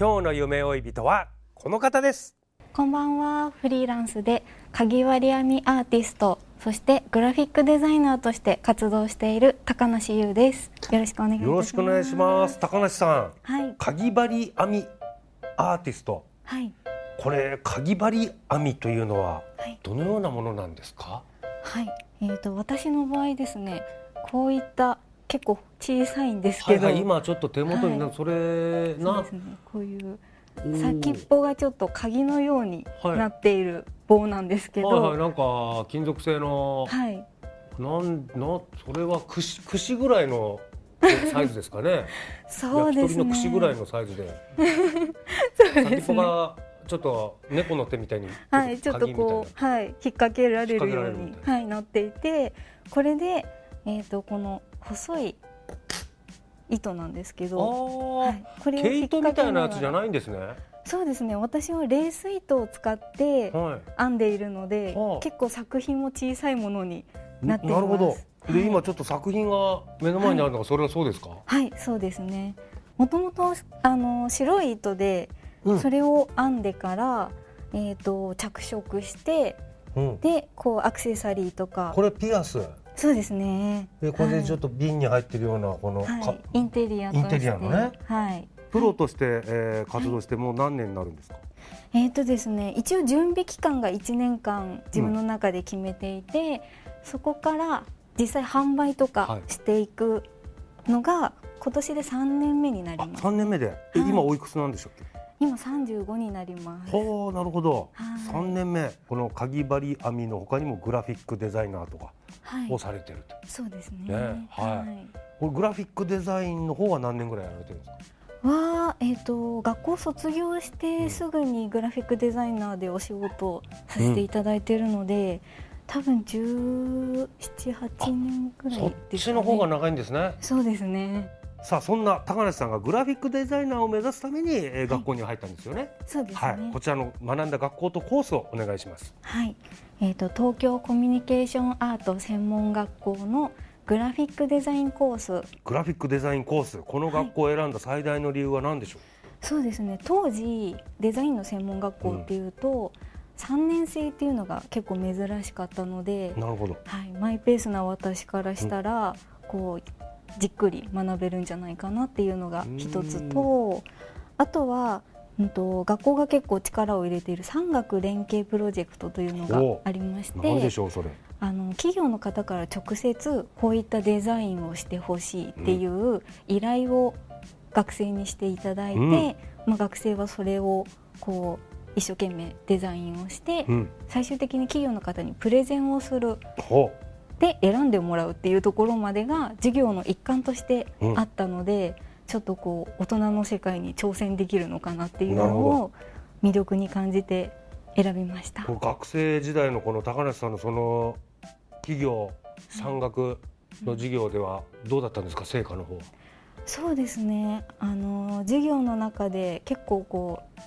今日の夢追い人はこの方ですこんばんは。フリーランスで鍵割り編みアーティスト、そしてグラフィックデザイナーとして活動している高梨優です。よろしくお願いします。よろしくお願いします高梨さんはい。かぎ針編みアーティストはい。これかぎ針編みというのははい。どのようなものなんですか？はい。えっ、と私の場合ですね、こういった結構小さいんですけど、はいはい今ちょっと手元にな、はい。それな。そうですね。こういう先っぽがちょっと鍵のようになっている棒なんですけど、はいはいなんか金属製の、はい。なんなそれは串串ぐらいの サイズですかね。そうですね。の串ぐらいのサイズで。そう先っですね。ぽがちょっと猫の手みたいにはい、ちょっとこう、はい、引っ掛けられるようにはい、なっていて、これで、えっ、と、この細い糸なんですけうど。はい、これを毛糸みたいなやつじゃい。ないんですね。そうですね、私はレース糸を使ってはい。編んでいるので、はあ。結構作品も小さいものになっています。なるほど。で、はい。今ちょっと作品が目の前にあるのがそれはそうですか、はい、そうですね。もともとあの白い糸でうん。それを編んでから、えっ、と着色して、うん、でこうアクセサリーとか。これピアスそうですね。でこれでちょっと瓶に入ってるようなこの、かはい、インテリアとして。インテリアのね。はい。プロとして、えー活動してもう何年になるんですか、えっ、とですね、一応準備期間が1年間自分の中で決めていて、そこから実際販売とはい。かしていくのが今年で3年目になりあます。三年目で、えはい。今おいくつなんでしたっけ？今35になります。ほうなるほど、はい三年目このかぎ針編みの他にもグラフィックデザイナーとかはいを。されてると、そうですね。ねはいこれグラフィックデザインの方は何年ぐらいやられてるんですか？はえっ、と学校卒業してすぐにグラフィックデザイナーでお仕事をさせていただいているので、多分17、8年ぐらいそっですかね。ちの方が長いんですねそうですね。さあそんな高梨さんがグラフィックデザイナーを目指すために、えー学校に入ったんですよね。そうですね。はい、こちらの学んだ学校とコースをお願いします。はい、えっ、と東京コミュニケーションアート専門学校のグラフィックデザインコース。グラフィックデザインコース。この学校を選んだ最大の理由は何でしょそうですね。当時デザインの専門学校っていうと、三年生っていうのが結構珍しかったのでう、なるほど。はい、マイペースな私からしたら、こうじっくり学べるんじゃないかなっていうのが一つとあとは、うん、と学校が結構力を入れている産学連携プロジェクトというのがおありましてあの企業の方から直接こういったデザインをしてほしいっていう依頼を学生にしていただいて、うん。まあ、学生はそれをこう一生懸命デザインをして、うん。最終的に企業の方にプレゼンをするほで選んでもらうっていうところまでが授業の一環としてあったので、ちょっとこう大人の世界に挑戦できるのかなっていうのを魅力に感じて選びました。学生時代のこの高梨さんのその企業産学の授業ではどうだったんですか？成果の方は。そうですね。あの授業の中で結構こう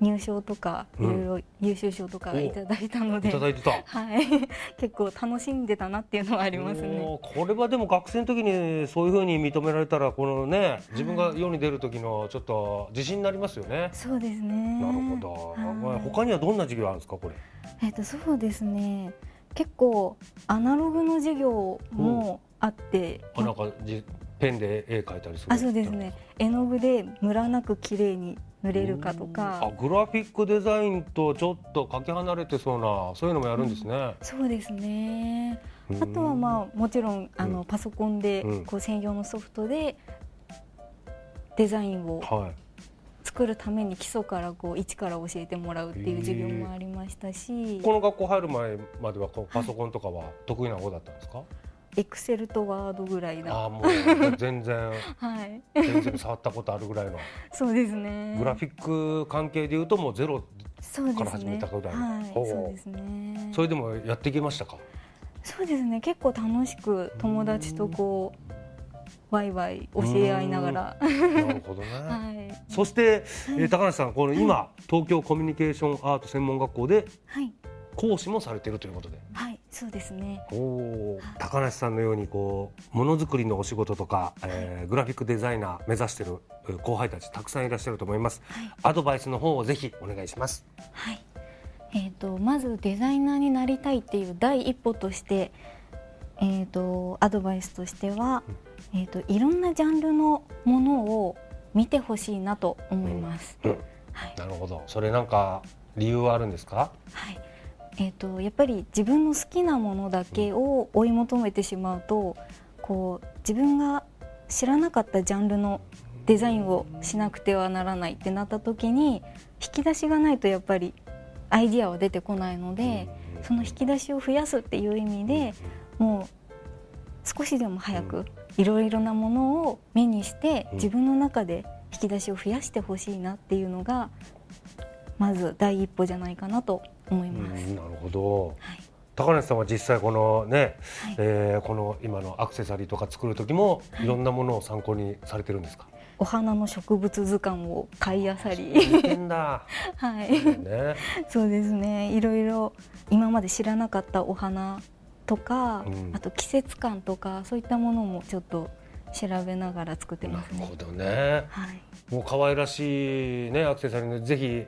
入賞とかいうんろいろ優秀賞とかおいただいたので、いただいてたはい、結構楽しんでたなっていうのはありますね。これはでも学生の時にそういうふうに認められたらこのね自分が世に出る時のちょっと自信になりますよね。そうですね。なるほど。はいまあ他にはどんな授業あるんですかこれ？えっとそうですね。結構アナログの授業もあって、あなんかじペンで絵描いたりするあそうですね絵の具でムラなく綺麗に塗れるかとか。あグラフィックデザインとちょっとかけ離れてそうなそういうのもやるんですね、そうですね。うん。あとはまあもちろんあの、うん。パソコンでうん。こう専用のソフトでデザインをはい。作るために基礎からこう一から教えてもらうっていう授業もありましたし。この学校入る前まではこうパソコンとかは得意な方だったんですか、エクセルとワードぐらいあな。あもう全然。はい。全然触ったことあるぐらいの。そうですね。グラフィック関係でいうともうゼロから始めね。たぐらいそうですね。それでもやっていきましたか？そうですね。結構楽しく友達とこうワイワイ教え合いながら。なるほどね、はい。そして、えー高梨さんこの今、東京コミュニケーションアート専門学校ではい講師もされているということで。はいそうですね。おお高梨さんのようにこうものづくりのお仕事とか、えーグラフィックデザイナー目指しているえー後輩たちたくさんいらっしゃると思います、はい。アドバイスの方をぜひお願いします。はい。えー、とまずデザイナーになりたいっていう第一歩として、えー、とアドバイスとしては、えー、といろんなジャンルのものを見てほしいなと思います。うん。はい。なるほど。それなんか理由はあるんですか？はいえー、とやっぱり自分の好きなものだけを追い求めてしまうとこう自分が知らなかったジャンルのデザインをしなくてはならないってなった時に引き出しがないとやっぱりアイディアは出てこないのでその引き出しを増やすっていう意味でもう少しでも早くいろいろなものを目にしてうん。自分の中で引き出しを増やしてほしいなっていうのがまず第一歩じゃないかなと思います。うんなるほど。はい。高梨さんは実際このね、はい。えーこの今のアクセサリーとか作る時もい。ろんなものを参考にされてるんですか、お花の植物図鑑を買いあさり はい。ね。そうですね。いろいろ今まで知らなかったお花とか、うん。あと季節感とかそういったものもちょっと調べながら作ってなますね。るほ。どね。はい、もう可愛らしいねアクセサリーでぜひ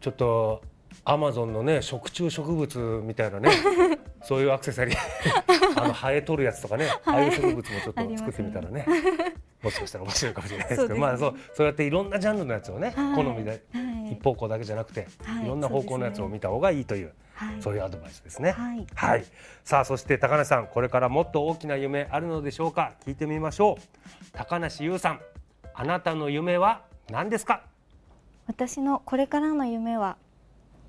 ちょっとアマゾンのね食虫植物みたいなね そういうアクセサリー あのハエ取るやつとかね、ああいう植物もちょっと作ってみたらねもしかしたら面白いかもしれないですけどねまあそうそうやっていろんなジャンルのやつをね、はい好みではい一方向だけじゃなくて、はいい、ろんな方向のやつを見た方がいいというはいそういうアドバイスですね。はいはい。さあそして高梨さんこれからもっと大きな夢あるのでしょうか？聞いてみましょう。高梨優さんあなたの夢は何ですか？私のこれからの夢は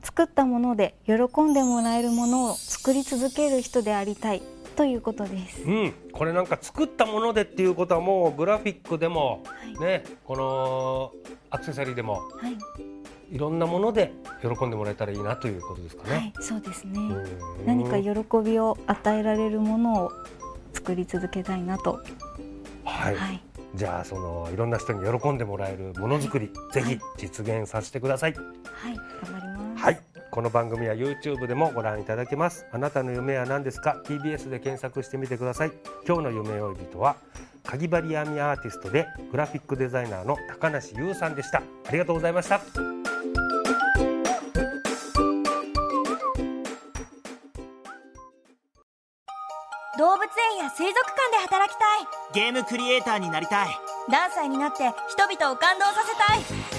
作ったもので喜んでもらえるものを作り続ける人でありたいということです。うん、これなんか作ったものでっていうことはもうグラフィックでも、はいねこのアクセサリーでもはい、いろんなもので喜んでもらえたらいいなということですかね。はい、そうですね。うん何か喜びを与えられるものを作り続けたいなと。はい、はい、じゃあそのいろんな人に喜んでもらえるものづくり、ぜひ実現させてください。はい、頑張ります。はい、この番組は YouTube でもご覧いただけます。あなたの夢は何ですか？TBS で検索してみてください。今日の夢追い人はかぎ針編みアーティストでグラフィックデザイナーの高梨優さんでした。ありがとうございました。動物園や水族館で働きたいゲームクリエイターになりたい何歳になって人々を感動させたい